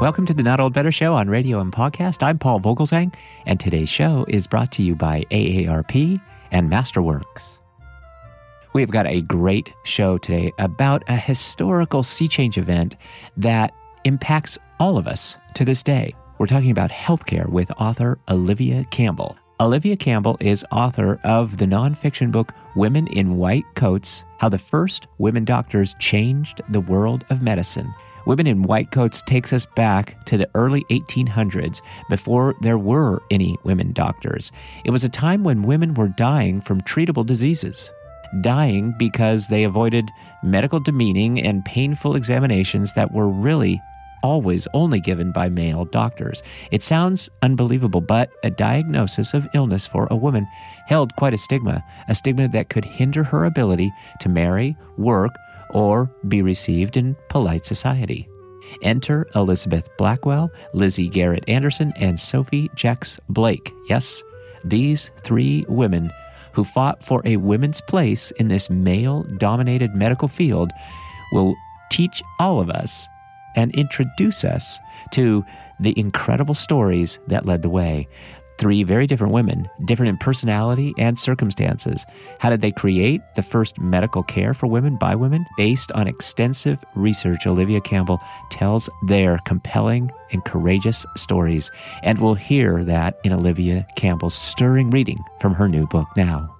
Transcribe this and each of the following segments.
Welcome to the Not Old Better Show on radio and podcast. I'm Paul Vogelzang, and today's show is brought to you by AARP and Masterworks. We've got a great show today about a historical sea change event that impacts all of us to this day. We're talking about healthcare with author Olivia Campbell. Olivia Campbell is author of the nonfiction book Women in White Coats How the First Women Doctors Changed the World of Medicine. Women in White Coats takes us back to the early 1800s before there were any women doctors. It was a time when women were dying from treatable diseases. Dying because they avoided medical demeaning and painful examinations that were really always only given by male doctors. It sounds unbelievable, but a diagnosis of illness for a woman held quite a stigma, a stigma that could hinder her ability to marry, work, or be received in polite society. Enter Elizabeth Blackwell, Lizzie Garrett Anderson, and Sophie Jex Blake. Yes, these three women who fought for a women's place in this male dominated medical field will teach all of us and introduce us to the incredible stories that led the way. Three very different women, different in personality and circumstances. How did they create the first medical care for women by women? Based on extensive research, Olivia Campbell tells their compelling and courageous stories. And we'll hear that in Olivia Campbell's stirring reading from her new book now.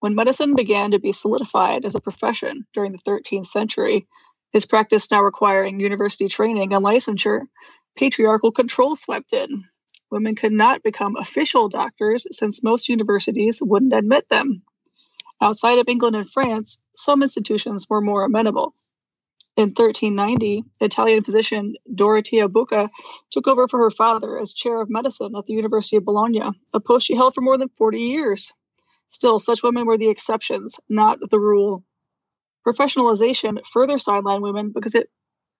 When medicine began to be solidified as a profession during the 13th century, his practice now requiring university training and licensure, patriarchal control swept in. Women could not become official doctors since most universities wouldn't admit them. Outside of England and France, some institutions were more amenable. In 1390, Italian physician Dorothea Bucca took over for her father as chair of medicine at the University of Bologna, a post she held for more than 40 years. Still, such women were the exceptions, not the rule. Professionalization further sidelined women because it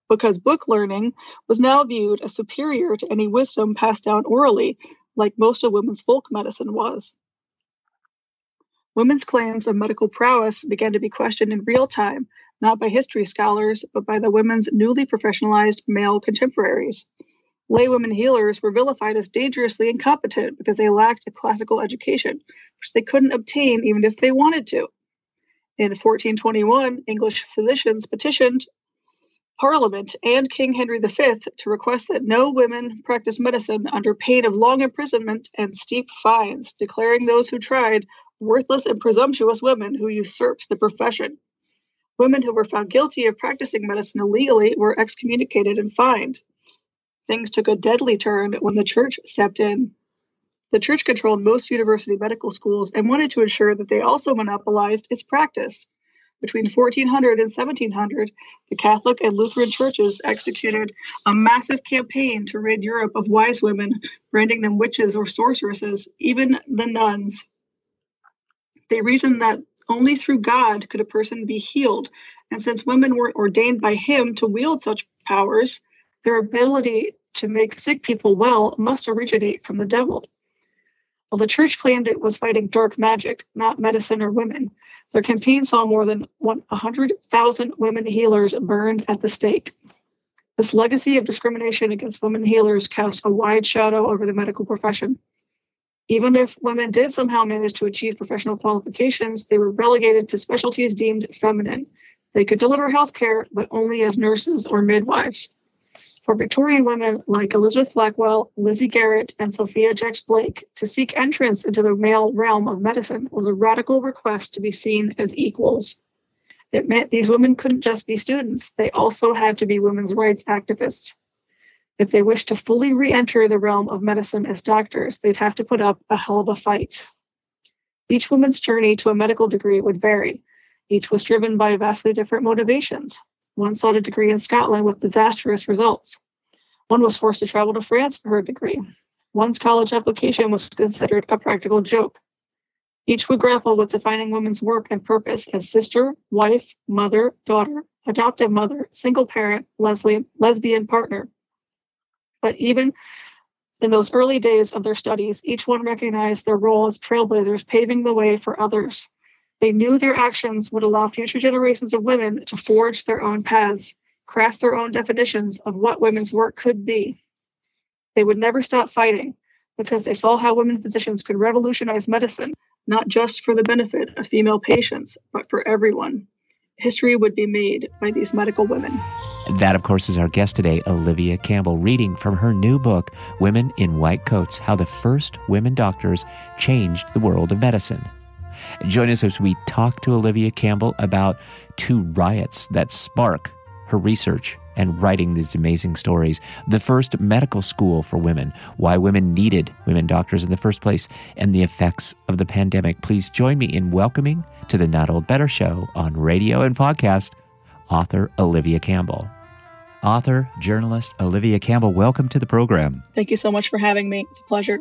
because book learning was now viewed as superior to any wisdom passed down orally, like most of women's folk medicine was. Women's claims of medical prowess began to be questioned in real time, not by history scholars, but by the women's newly professionalized male contemporaries. Laywomen healers were vilified as dangerously incompetent because they lacked a classical education, which they couldn't obtain even if they wanted to. In 1421, English physicians petitioned Parliament and King Henry V to request that no women practice medicine under pain of long imprisonment and steep fines, declaring those who tried worthless and presumptuous women who usurped the profession. Women who were found guilty of practicing medicine illegally were excommunicated and fined. Things took a deadly turn when the church stepped in. The church controlled most university medical schools and wanted to ensure that they also monopolized its practice. Between 1400 and 1700, the Catholic and Lutheran churches executed a massive campaign to rid Europe of wise women, branding them witches or sorceresses, even the nuns. They reasoned that only through God could a person be healed, and since women weren't ordained by Him to wield such powers, their ability to make sick people well must originate from the devil. Well, the church claimed it was fighting dark magic, not medicine or women. Their campaign saw more than 100,000 women healers burned at the stake. This legacy of discrimination against women healers cast a wide shadow over the medical profession. Even if women did somehow manage to achieve professional qualifications, they were relegated to specialties deemed feminine. They could deliver health care, but only as nurses or midwives. For Victorian women like Elizabeth Blackwell, Lizzie Garrett, and Sophia Jex Blake, to seek entrance into the male realm of medicine was a radical request to be seen as equals. It meant these women couldn't just be students, they also had to be women's rights activists. If they wished to fully re enter the realm of medicine as doctors, they'd have to put up a hell of a fight. Each woman's journey to a medical degree would vary. Each was driven by vastly different motivations. One sought a degree in Scotland with disastrous results. One was forced to travel to France for her degree. One's college application was considered a practical joke. Each would grapple with defining women's work and purpose as sister, wife, mother, daughter, adoptive mother, single parent, lesbian, lesbian partner. But even in those early days of their studies, each one recognized their role as trailblazers, paving the way for others. They knew their actions would allow future generations of women to forge their own paths, craft their own definitions of what women's work could be. They would never stop fighting because they saw how women physicians could revolutionize medicine, not just for the benefit of female patients, but for everyone. History would be made by these medical women. That, of course, is our guest today, Olivia Campbell, reading from her new book, Women in White Coats How the First Women Doctors Changed the World of Medicine. Join us as we talk to Olivia Campbell about two riots that spark her research and writing these amazing stories. The first medical school for women, why women needed women doctors in the first place, and the effects of the pandemic. Please join me in welcoming to the Not Old Better Show on radio and podcast, author Olivia Campbell. Author, journalist Olivia Campbell, welcome to the program. Thank you so much for having me. It's a pleasure.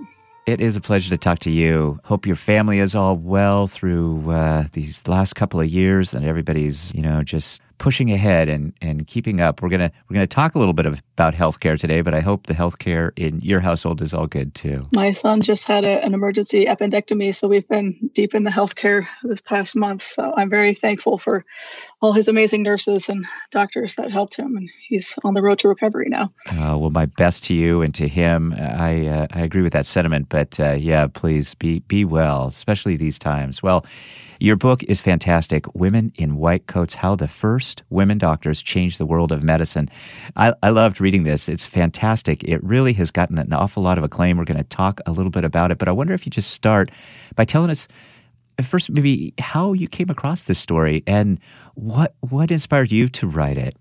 It is a pleasure to talk to you. Hope your family is all well through uh, these last couple of years, and everybody's, you know, just pushing ahead and, and keeping up. We're gonna we're gonna talk a little bit of, about healthcare today, but I hope the healthcare in your household is all good too. My son just had a, an emergency appendectomy, so we've been deep in the healthcare this past month. So I'm very thankful for all his amazing nurses and doctors that helped him, and he's on the road to recovery now. Uh, well, my best to you and to him. I uh, I agree with that sentiment, but uh, yeah, please be be well, especially these times. Well. Your book is fantastic Women in White Coats How the First Women Doctors Changed the World of Medicine. I, I loved reading this. It's fantastic. It really has gotten an awful lot of acclaim. We're going to talk a little bit about it, but I wonder if you just start by telling us first maybe how you came across this story and what what inspired you to write it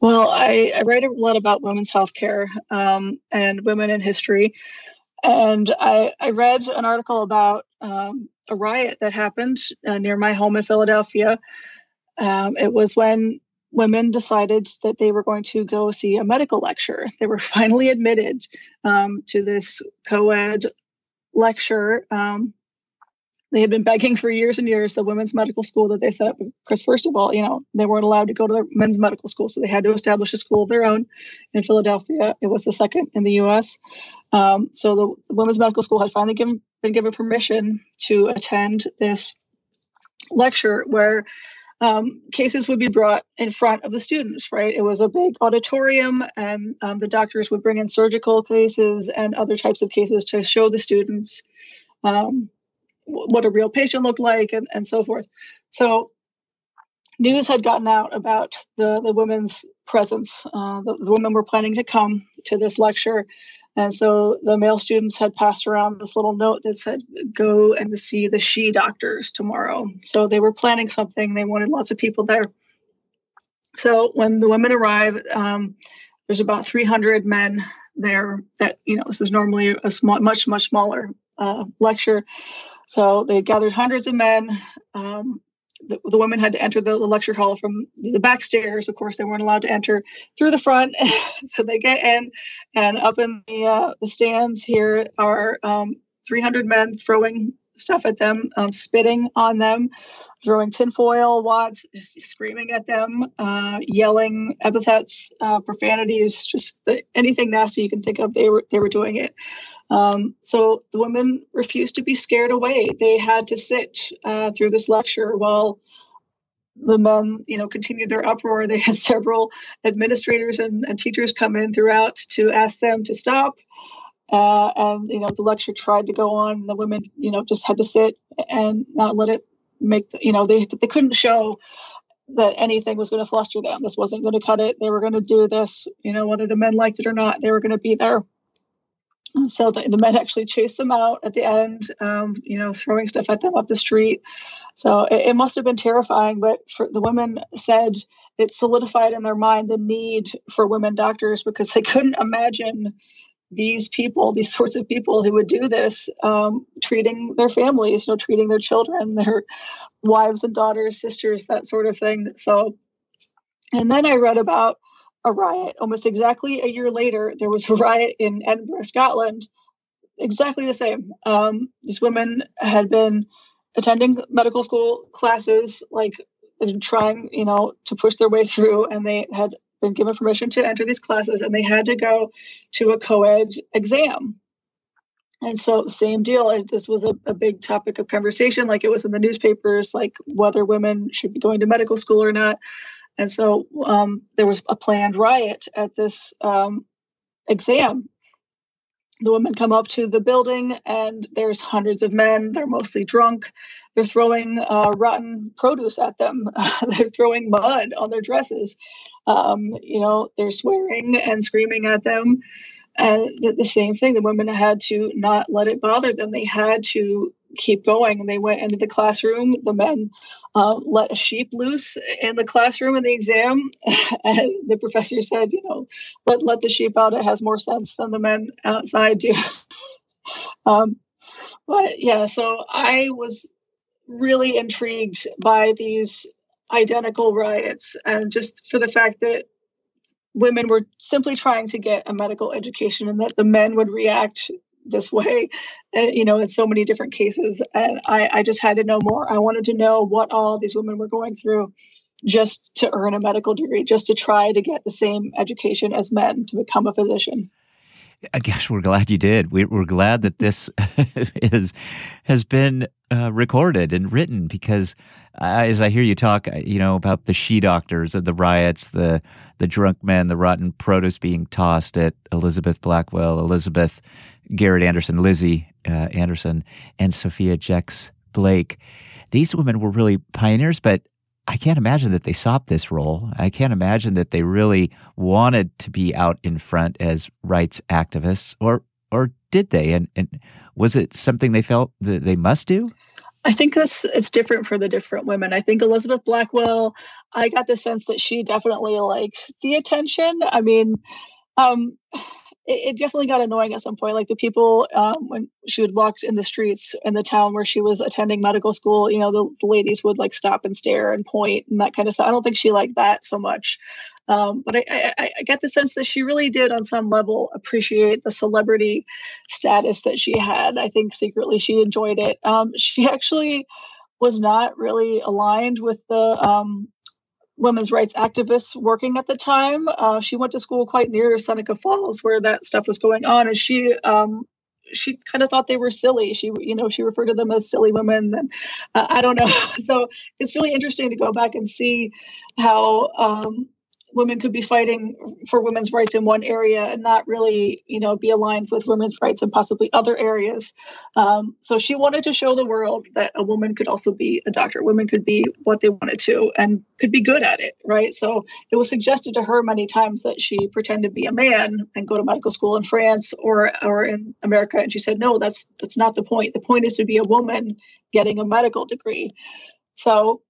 well i, I write a lot about women's healthcare um, and women in history and I, I read an article about um, a riot that happened uh, near my home in Philadelphia. Um, it was when women decided that they were going to go see a medical lecture. They were finally admitted um, to this co ed lecture. Um, they had been begging for years and years the women's medical school that they set up because first of all you know they weren't allowed to go to the men's medical school so they had to establish a school of their own in philadelphia. It was the second in the us um, so the, the, women's medical school had finally given, been given permission to attend this lecture where um, cases would be brought in front of the students right? It was a big auditorium and um, the doctors would bring in surgical cases and other types of cases to show the students um, what a real patient looked like and, and so forth. So news had gotten out about the, the women's presence. Uh, the, the, women were planning to come to this lecture. And so the male students had passed around this little note that said, go and see the she doctors tomorrow. So they were planning something. They wanted lots of people there. So when the women arrive, um, there's about 300 men there that, you know, this is normally a small, much, much smaller uh, lecture. So they gathered hundreds of men. Um, the, the, women had to enter the, the, lecture hall from the back stairs. Of course, they weren't allowed to enter through the front. so they get in, and up in the, uh, the stands here are um, 300 men throwing stuff at them, um, spitting on them, throwing tinfoil wads, screaming at them, uh, yelling epithets, uh, profanities, just the, anything nasty you can think of. They were they were doing it. Um, so the women refused to be scared away. They had to sit uh, through this lecture while the men, you know, continued their uproar. They had several administrators and, and teachers come in throughout to ask them to stop. Uh, and you know, the lecture tried to go on. The women, you know, just had to sit and not let it make. The, you know, they they couldn't show that anything was going to fluster them. This wasn't going to cut it. They were going to do this. You know, whether the men liked it or not, they were going to be there so the, the, men actually chased them out at the end, um, you know, throwing stuff at them up the street. So it, it, must have been terrifying, but for, the women said it solidified in their mind the need for women doctors because they couldn't imagine these people, these sorts of people who would do this, um, treating their families, you know, treating their children, their wives and daughters, sisters, that sort of thing. So, and then I read about a riot. Almost exactly a year later, there was a riot in Edinburgh, Scotland. Exactly the same. Um, these women had been attending medical school classes, like trying, you know, to push their way through, and they had been given permission to enter these classes, and they had to go to a co-ed exam. And so, same deal. This was a, a big topic of conversation, like it was in the newspapers, like whether women should be going to medical school or not. And so um, there was a planned riot at this um, exam. The women come up to the building, and there's hundreds of men. They're mostly drunk. They're throwing uh, rotten produce at them. they're throwing mud on their dresses. Um, you know, they're swearing and screaming at them. And the same thing, the women had to not let it bother them. They had to keep going. And they went into the classroom. The men uh, let a sheep loose in the classroom in the exam. and the professor said, you know, let, let the sheep out. It has more sense than the men outside do. um, but yeah, so I was really intrigued by these identical riots and just for the fact that women were simply trying to get a medical education and that the men would react this way uh, you know in so many different cases. And I, I just had to know more. I wanted to know what all these women were going through just to earn a medical degree just to try to get the same education as men to become a physician I guess we're glad you did. We, are glad that this is has been uh, recorded and written because, uh, as I hear you talk, uh, you know about the she doctors and the riots, the the drunk men, the rotten produce being tossed at Elizabeth Blackwell, Elizabeth Garrett Anderson, Lizzie uh, Anderson, and Sophia Jex Blake. These women were really pioneers, but I can't imagine that they sought this role. I can't imagine that they really wanted to be out in front as rights activists, or or did they? And, and was it something they felt that they must do? I think this it's different for the different women. I think Elizabeth Blackwell, I got the sense that she definitely liked the attention. I mean, um, it, it, definitely got annoying at some point. Like the people um, when she would walk in the streets in the town where she was attending medical school, you know, the, the, ladies would like stop and stare and point and that kind of stuff. I don't think she liked that so much. Um, but I, I, I, get the sense that she really did, on some level, appreciate the celebrity status that she had. I think secretly she enjoyed it. Um, she actually was not really aligned with the um, women's rights activists working at the time. Uh, she went to school quite near Seneca Falls, where that stuff was going on, and she um, she kind of thought they were silly. She you know she referred to them as silly women, and uh, I don't know. so it's really interesting to go back and see how um, women could be fighting for women's rights in one area and not really, you know, be aligned with women's rights in possibly other areas. Um, so she wanted to show the world that a woman could also be a doctor. Women could be what they wanted to and could be good at it, right? So it was suggested to her many times that she pretend to be a man and go to medical school in France or or in America, and she said, no, that's that's not the point. The point is to be a woman getting a medical degree. So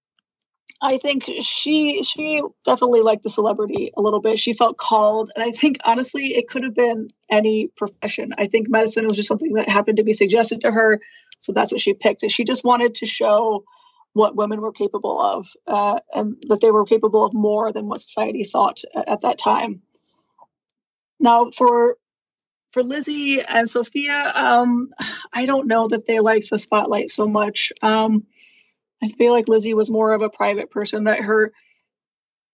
I think she she definitely liked the celebrity a little bit. She felt called, and I think honestly, it could have been any profession. I think medicine was just something that happened to be suggested to her, so that's what she picked. And she just wanted to show what women were capable of, uh, and that they were capable of more than what society thought at, at that time. Now, for for Lizzie and Sophia, um, I don't know that they liked the spotlight so much. Um, I feel like Lizzie was more of a private person that her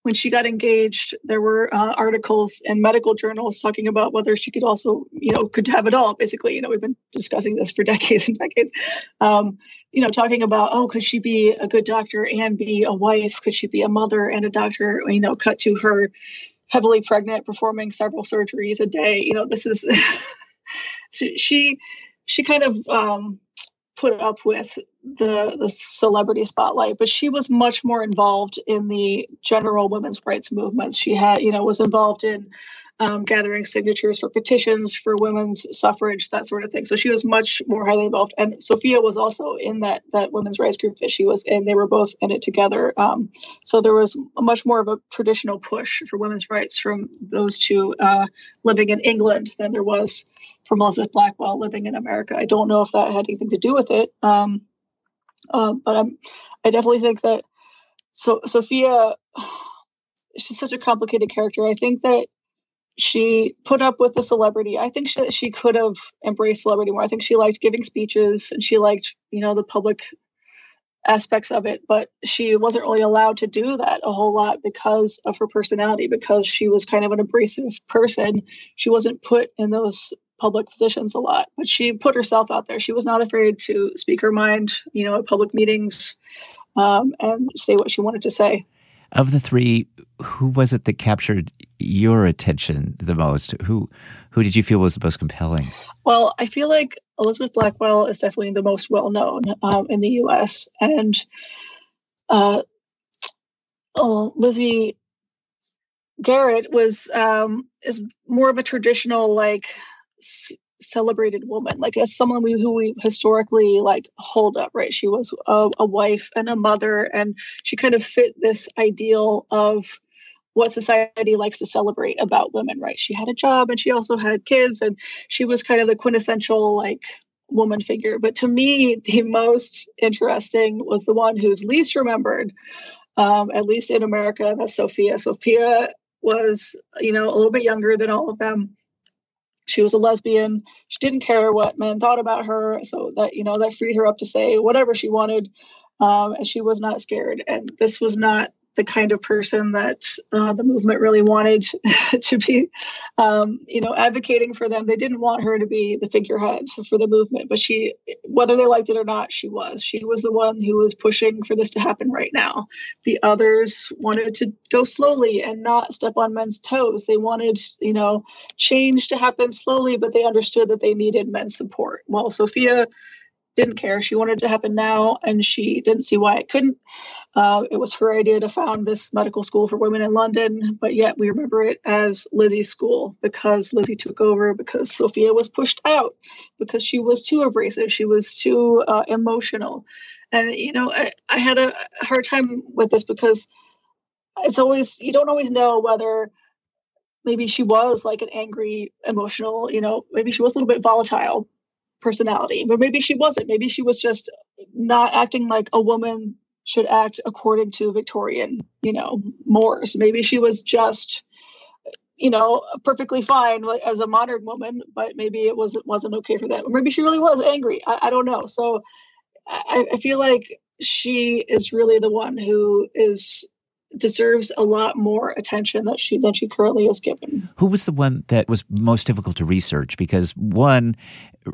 when she got engaged there were uh, articles in medical journals talking about whether she could also you know could have it all basically. You know we've been discussing this for decades and decades. Um, you know talking about oh could she be a good doctor and be a wife? Could she be a mother and a doctor? You know cut to her heavily pregnant performing several surgeries a day. You know this is she, she she kind of um, put up with the the celebrity spotlight but she was much more involved in the general women's rights movements she had you know was involved in um, gathering signatures for petitions for women's suffrage that sort of thing. So she was much more highly involved. And sophia was also in that that women's rights group that she was in. They were both in it together. Um, so there was much more of a traditional push for women's rights from those two uh, living in england than there was from Elizabeth Blackwell living in America. I don't know if that had anything to do with it, um, uh, but I'm, I definitely think that so Sophia, she's such a complicated character. I think that she put up with the celebrity. I think she, she could have embraced celebrity more. I think she liked giving speeches and she liked, you know, the public aspects of it, but she wasn't really allowed to do that a whole lot because of her personality, because she was kind of an abrasive person. She wasn't put in those public positions a lot, but she put herself out there. She was not afraid to speak her mind, you know, at public meetings um, and say what she wanted to say. Of the three, who was it that captured your attention the most? Who who did you feel was the most compelling? Well, I feel like Elizabeth Blackwell is definitely the most well known um, in the U.S. and uh, oh, Lizzie Garrett was um, is more of a traditional like celebrated woman, like as someone we, who we historically like hold up. Right, she was a, a wife and a mother, and she kind of fit this ideal of what society likes to celebrate about women. Right, she had a job and she also had kids, and she was kind of the quintessential like woman figure. But to me, the most interesting was the one who's least remembered, um, at least in America. That's Sophia. Sophia was, you know, a little bit younger than all of them. She was a lesbian. She didn't care what men thought about her. So that, you know, that freed her up to say whatever she wanted. Um, and she was not scared. And this was not the kind of person that uh, the movement really wanted to be, um, you know, advocating for them. They didn't want her to be the figurehead for the movement, but she, whether they liked it or not, she was. She was the one who was pushing for this to happen right now. The others wanted to go slowly and not step on men's toes. They wanted, you know, change to happen slowly, but they understood that they needed men's support. Well, Sophia didn't care. She wanted it to happen now, and she didn't see why it couldn't. Uh, it was her idea to found this medical school for women in London, but yet we remember it as Lizzie's school because Lizzie took over, because Sophia was pushed out, because she was too abrasive, she was too uh, emotional. And, you know, I, I had a hard time with this because it's always, you don't always know whether maybe she was like an angry, emotional, you know, maybe she was a little bit volatile personality, but maybe she wasn't. Maybe she was just not acting like a woman should act according to Victorian, you know, mores. Maybe she was just, you know, perfectly fine as a modern woman, but maybe it wasn't wasn't okay for them. Or maybe she really was angry. I, I don't know. So I, I feel like she is really the one who is deserves a lot more attention that she than she currently is given. Who was the one that was most difficult to research? Because one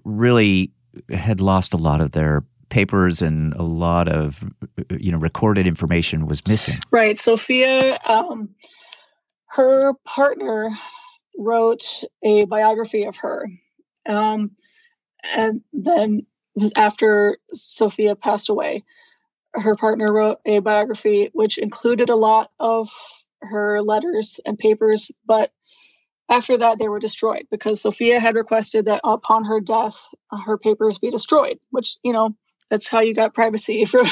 really had lost a lot of their papers and a lot of you know recorded information was missing. Right, Sophia. Um, her partner wrote a biography of her, um, and then after Sophia passed away, her partner wrote a biography which included a lot of her letters and papers, but after that they were destroyed because Sophia had requested that upon her death her papers be destroyed, which you know that's how you got privacy from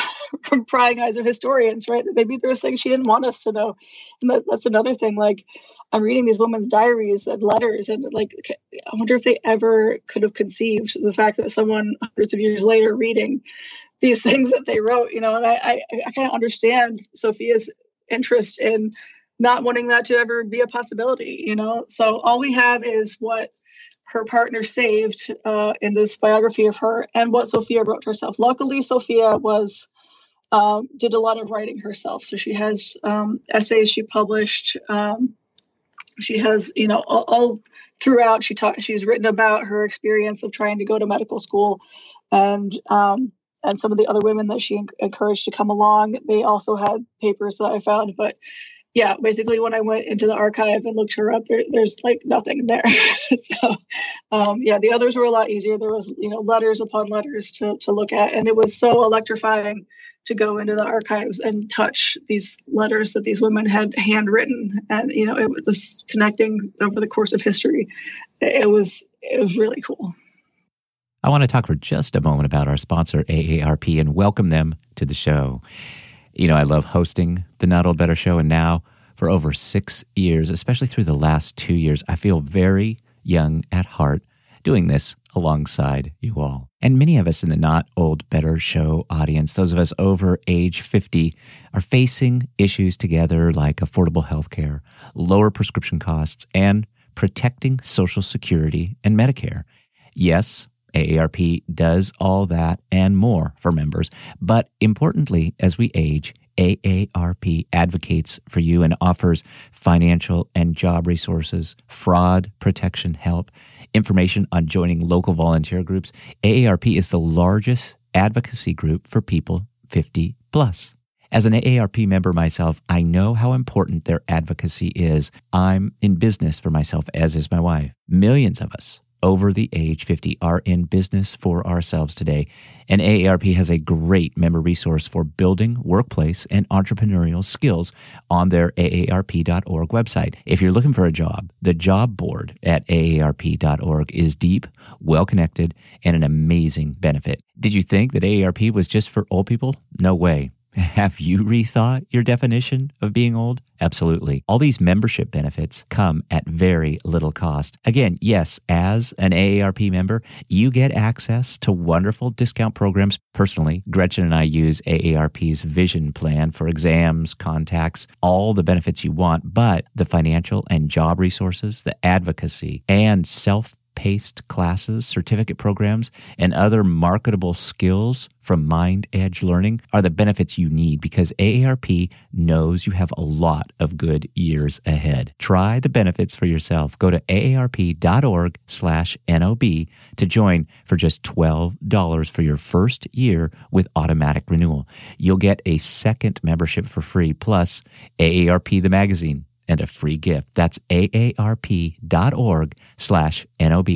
from prying eyes of historians, right? Maybe there's things she didn't want us to know, and that, that's another thing. Like I'm reading these women's diaries and letters, and like I wonder if they ever could have conceived the fact that someone hundreds of years later reading these things that they wrote, you know, and I, I, I kind of understand Sophia's interest in not wanting that to ever be a possibility, you know. So all we have is what her partner saved uh, in this biography of her and what Sophia wrote herself. Luckily, Sophia was um, did a lot of writing herself, so she has um, essays she published. Um, she has, you know, all, all throughout she taught. She's written about her experience of trying to go to medical school, and um, and some of the other women that she encouraged to come along, they also had papers that I found. But yeah, basically, when I went into the archive and looked her up, there, there's like nothing there. so um, yeah, the others were a lot easier. There was you know letters upon letters to to look at, and it was so electrifying to go into the archives and touch these letters that these women had handwritten, and you know it was connecting over the course of history. It was it was really cool. I want to talk for just a moment about our sponsor, AARP, and welcome them to the show. You know, I love hosting the Not Old Better show, and now for over six years, especially through the last two years, I feel very young at heart doing this alongside you all. And many of us in the Not Old Better show audience, those of us over age 50, are facing issues together like affordable health care, lower prescription costs, and protecting Social Security and Medicare. Yes, AARP does all that and more for members. But importantly, as we age, AARP advocates for you and offers financial and job resources, fraud protection help, information on joining local volunteer groups. AARP is the largest advocacy group for people 50 plus. As an AARP member myself, I know how important their advocacy is. I'm in business for myself, as is my wife. Millions of us over the age 50 are in business for ourselves today. And AARP has a great member resource for building workplace and entrepreneurial skills on their AARP.org website. If you're looking for a job, the job board at AARP.org is deep, well connected, and an amazing benefit. Did you think that AARP was just for old people? No way. Have you rethought your definition of being old? Absolutely. All these membership benefits come at very little cost. Again, yes, as an AARP member, you get access to wonderful discount programs. Personally, Gretchen and I use AARP's Vision Plan for exams, contacts, all the benefits you want, but the financial and job resources, the advocacy, and self paced classes, certificate programs, and other marketable skills from MindEdge Learning are the benefits you need because AARP knows you have a lot of good years ahead. Try the benefits for yourself. Go to aarp.org slash NOB to join for just $12 for your first year with automatic renewal. You'll get a second membership for free plus AARP the magazine and a free gift. That's aarp.org slash NOB.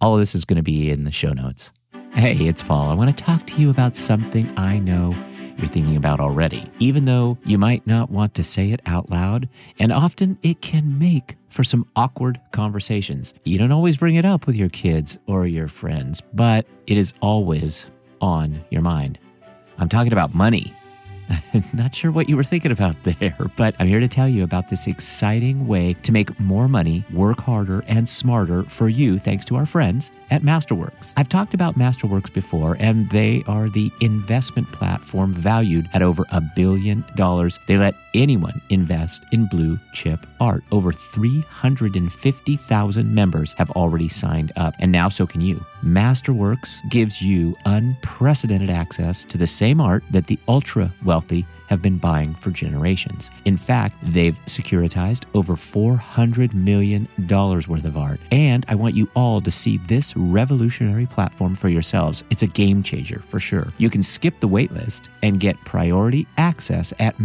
All of this is going to be in the show notes. Hey, it's Paul. I want to talk to you about something I know you're thinking about already, even though you might not want to say it out loud, and often it can make for some awkward conversations. You don't always bring it up with your kids or your friends, but it is always on your mind. I'm talking about money. I'm not sure what you were thinking about there, but I'm here to tell you about this exciting way to make more money, work harder, and smarter for you thanks to our friends at Masterworks. I've talked about Masterworks before, and they are the investment platform valued at over a billion dollars. They let anyone invest in blue chip art. Over 350,000 members have already signed up, and now so can you. Masterworks gives you unprecedented access to the same art that the ultra wealthy have been buying for generations. In fact, they've securitized over $400 million worth of art. And I want you all to see this revolutionary platform for yourselves. It's a game changer for sure. You can skip the waitlist and get priority access at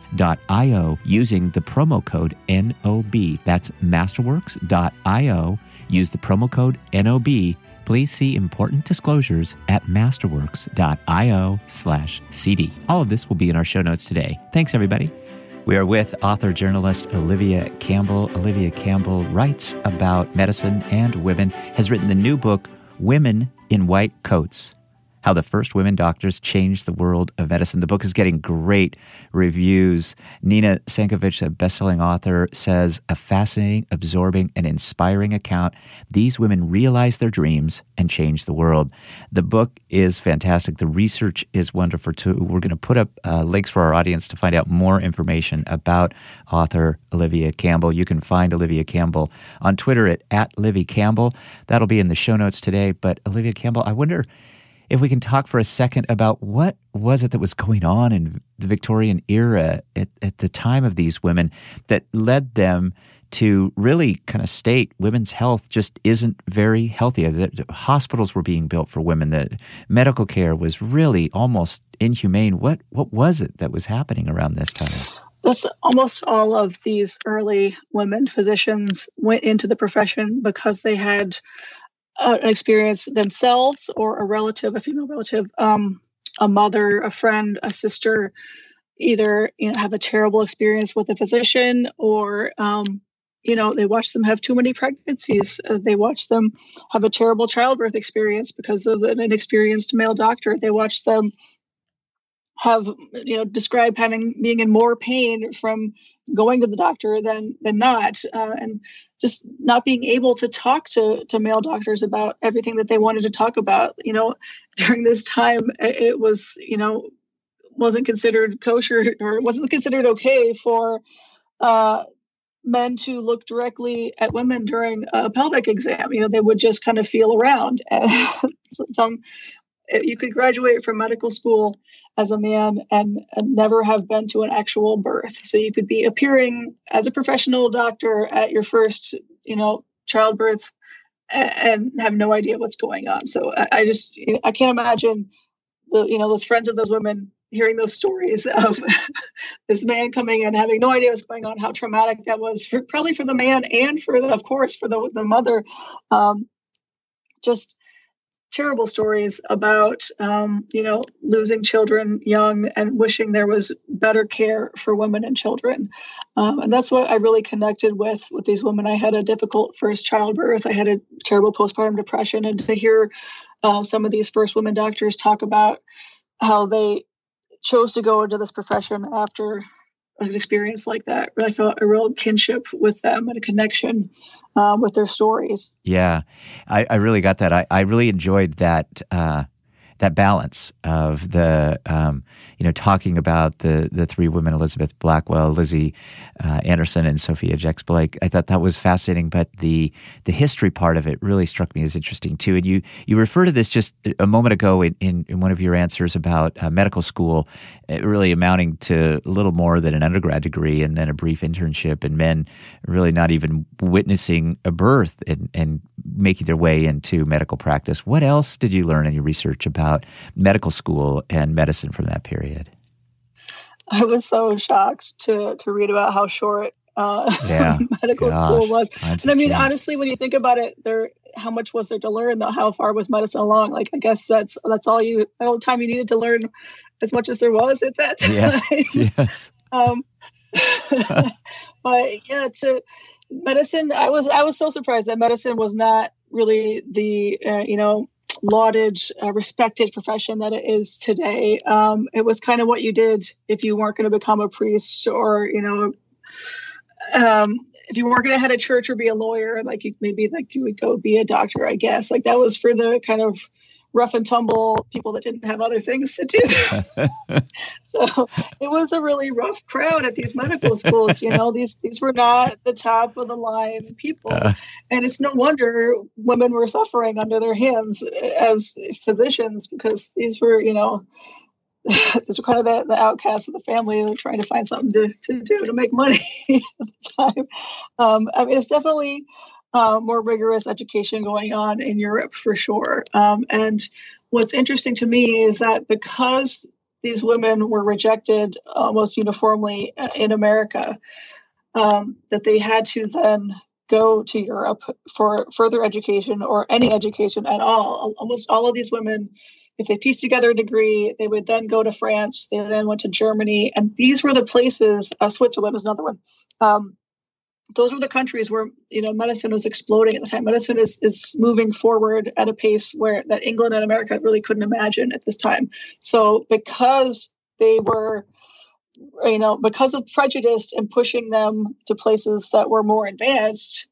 masterworks.io using the promo code NOB. That's masterworks.io. Use the promo code NOB please see important disclosures at masterworks.io slash CD. All of this will be in our show notes today. Thanks, everybody. We are with author journalist Olivia Campbell. Olivia Campbell writes about medicine and women, has written the new book, Women in White Coats how the First Women Doctors Changed the World of Medicine. The book is getting great reviews. Nina Sankovitch, a best-selling author, says a fascinating, absorbing, and inspiring account. These women realized their dreams and changed the world. The book is fantastic. The research is wonderful too. We're going to put up uh, links for our audience to find out more information about author Olivia Campbell. You can find Olivia Campbell on Twitter at, at Livy Campbell. That'll be in the show notes today. But Olivia Campbell, I wonder if we can talk for a second about what was it that was going on in the Victorian era at, at the time of these women that led them to really kind of state women's health just isn't very healthy. The hospitals were being built for women. The medical care was really almost inhumane. What what was it that was happening around this time? That's almost all of these early women physicians went into the profession because they had uh, an experience themselves or a relative, a female relative, um, a mother, a friend, a sister, either you know have a terrible experience with a physician or um, you know they watch them have too many pregnancies. Uh, they watch them have a terrible childbirth experience because of an inexperienced male doctor. They watch them have you know describe having being in more pain from going to the doctor than than not uh, and just not being able to talk to to male doctors about everything that they wanted to talk about you know during this time it was you know wasn't considered kosher or wasn't considered okay for uh, men to look directly at women during a pelvic exam. You know they would just kind of feel around. Some you could graduate from medical school as a man and, and, never have been to an actual birth. So you could be appearing as a professional doctor at your first, you know, childbirth and, and have no idea what's going on. So I, I just, I can't imagine the, you know, those friends of those women hearing those stories of this man coming in having no idea what's going on, how traumatic that was for probably for the man and for the, of course for the the mother. Um, just terrible stories about um, you know losing children young and wishing there was better care for women and children. Um, and that's what i really connected with with these women. I had a difficult first childbirth. I had a terrible postpartum depression. And to hear uh, some of these first women doctors talk about how they chose to go into this profession after an experience like that. I felt a real kinship with them and a connection uh, with their stories. Yeah, I, I, really got that. I, I really enjoyed that. Uh, that balance of the um, you know talking about the the three women Elizabeth Blackwell, Lizzie uh, Anderson, and Sophia Jex Blake. I thought that was fascinating, but the the history part of it really struck me as interesting too. And you you refer to this just a moment ago in in, in one of your answers about uh, medical school, uh, really amounting to a little more than an undergrad degree and then a brief internship, and men really not even witnessing a birth and and making their way into medical practice. What else did you learn in your research about medical school and medicine from that period? I was so shocked to to read about how short uh, yeah. medical Gosh, school was. And I mean, honestly, when you think about it, there how much was there to learn though? How far was medicine along? Like I guess that's that's all you all the time you needed to learn as much as there was at that time. Yes. yes. um, but yeah, to medicine i was i was so surprised that medicine was not really the uh, you know lauded uh, respected profession that it is today. Um, it was kind of what you did if you weren't going to become a priest or you know um, if you weren't going to head a church or be a lawyer like you maybe like you would go be a doctor i guess. Like that was for the kind of rough and tumble people that didn't have other things to do. so it was a really rough crowd at these medical schools. You know, these these were not the top of the line people, uh, and it's no wonder women were suffering under their hands as physicians because these were, you know. these were kind of the, the outcasts of the family. They're trying to find something to, to do to make money at the time. Um, I mean, it's definitely uh, more rigorous education going on in Europe for sure. Um, and what's interesting to me is that because these women were rejected almost uniformly uh, in America, um, that they had to then go to Europe for further education or any education at all. Almost all of these women, if they pieced together a degree, they would then go to France. They then went to Germany, and these were the places. Uh, Switzerland was another one. Um, those were the countries where you know medicine was exploding at the time. Medicine is is moving forward at a pace where that England and America really couldn't imagine at this time. So because they were you know because of prejudice and pushing them to places that were more advanced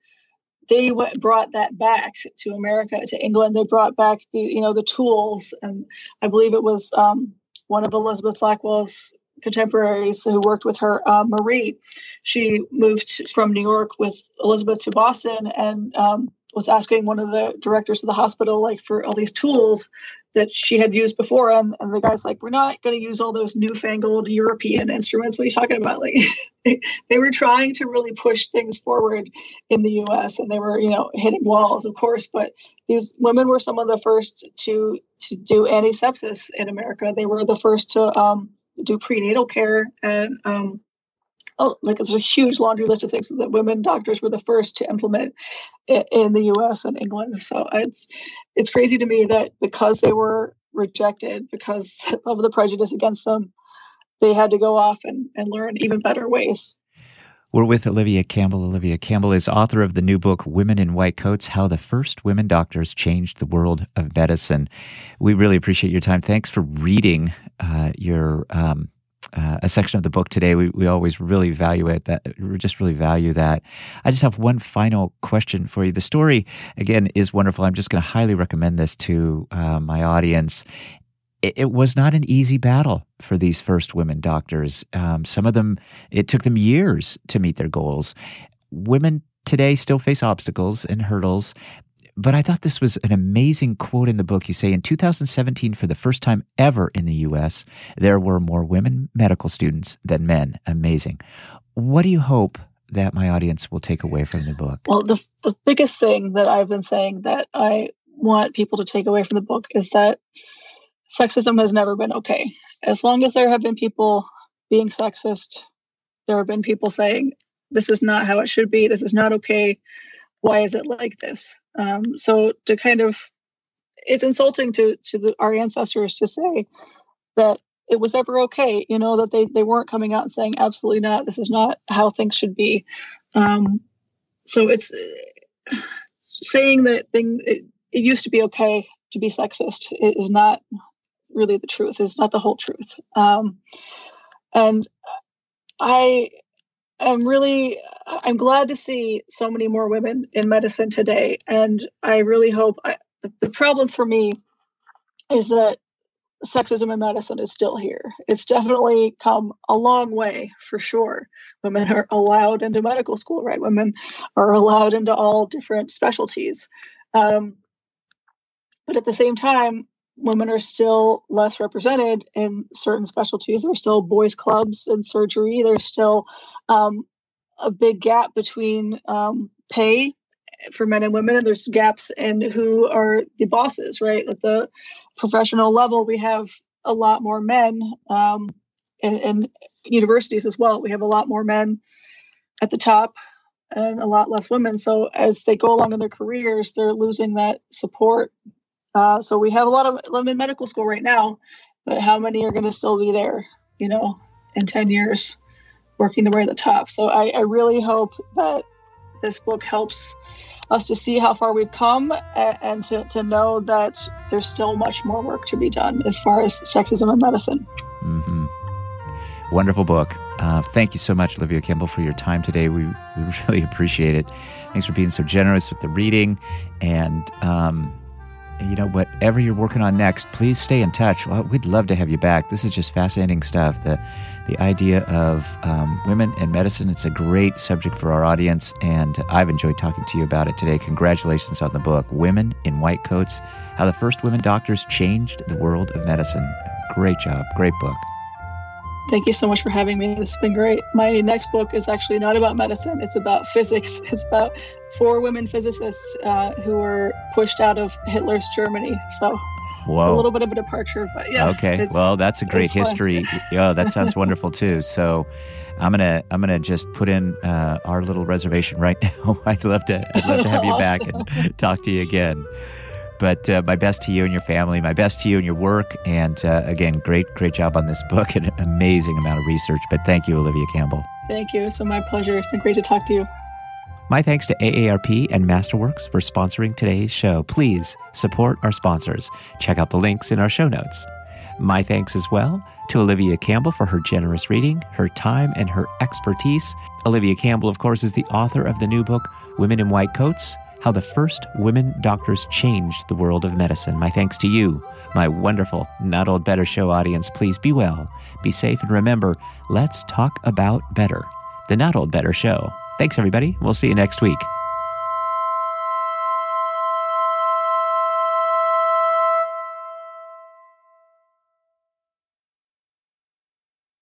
they went, brought that back to america to england they brought back the you know the tools and i believe it was um, one of elizabeth blackwell's contemporaries who worked with her, uh, Marie. She moved from New York with Elizabeth to Boston and um, was asking one of the directors of the hospital, like, for all these tools that she had used before. And, and the guy's like, We're not going to use all those newfangled European instruments. What are you talking about? Like, they were trying to really push things forward in the US and they were, you know, hitting walls, of course. But these women were some of the first to to do antisepsis in America. They were the first to um, do prenatal care and um, oh, like there's a huge laundry list of things that women doctors were the first to implement in the U.S. and England. So it's it's crazy to me that because they were rejected because of the prejudice against them, they had to go off and, and learn even better ways. We're with Olivia Campbell. Olivia Campbell is author of the new book, Women in White Coats How the First Women Doctors Changed the World of Medicine. We really appreciate your time. Thanks for reading uh, your. Um, uh, a section of the book today. We, we always really value it. That we just really value that. I just have one final question for you. The story again is wonderful. I'm just going to highly recommend this to uh, my audience it, was not an easy battle for these first women doctors. Um, some of them, it took them years to meet their goals. Women today still face obstacles and hurdles. But I thought this was an amazing quote in the book. You say in 2017, for the first time ever in the US, there were more women medical students than men. Amazing. What do you hope that my audience will take away from the book? Well, the, the biggest thing that I've been saying that I want people to take away from the book is that sexism has never been okay. As long as there have been people being sexist, there have been people saying, this is not how it should be, this is not okay. Why is it like this? Um, so to kind of, it's insulting to to the, our ancestors to say that it was ever okay. You know that they they weren't coming out and saying absolutely not. This is not how things should be. Um, so it's saying that thing it, it used to be okay to be sexist It is not really the truth. It's not the whole truth. Um, and I am really I'm glad to see so many more women in medicine today, and I really hope. I, the, the problem for me is that sexism in medicine is still here. It's definitely come a long way for sure. Women are allowed into medical school, right? Women are allowed into all different specialties. Um, but at the same time, women are still less represented in certain specialties. There's still boys' clubs in surgery. There's still um, a big gap between um, pay for men and women, and there's gaps in who are the bosses, right? At the professional level, we have a lot more men um, in, in universities as well. We have a lot more men at the top and a lot less women. So as they go along in their careers, they're losing that support uh, so we have a lot of them in medical school right now, but how many are going to still be there, you know, in 10 years working their way to the top? So I, I really hope that this book helps us to see how far we've come and, and to, to know that there's still much more work to be done as far as sexism in medicine. Mm-hmm. Wonderful book. Uh, thank you so much, Olivia Campbell, for your time today. We, we really appreciate it. Thanks for being so generous with the reading and um, you know, whatever you're working on next, please stay in touch. Well, we'd love to have you back. This is just fascinating stuff. The the idea of um, women in medicine. It's a great subject for our audience, and I've enjoyed talking to you about it today. Congratulations on the book, Women in White Coats: How the First Women Doctors Changed the World of Medicine. Great job, great book. Thank you so much for having me. This has been great. My next book is actually not about medicine, it's about physics. It's about four women physicists uh, who were pushed out of Hitler's Germany. So Whoa. a little bit of a departure, but yeah. Okay. Well, that's a great history. yeah, that sounds wonderful too. So I'm gonna I'm gonna just put in uh, our little reservation right now. I'd love to I'd love to have you back and talk to you again. But uh, my best to you and your family, my best to you and your work. And uh, again, great, great job on this book. An amazing amount of research. But thank you, Olivia Campbell. Thank you. It's been my pleasure. It's been great to talk to you. My thanks to AARP and Masterworks for sponsoring today's show. Please support our sponsors. Check out the links in our show notes. My thanks as well to Olivia Campbell for her generous reading, her time, and her expertise. Olivia Campbell, of course, is the author of the new book, Women in White Coats how the first women doctors changed the world of medicine. My thanks to you, my wonderful Not Old Better Show audience. Please be well, be safe, and remember, let's talk about better. The Not Old Better Show. Thanks, everybody. We'll see you next week.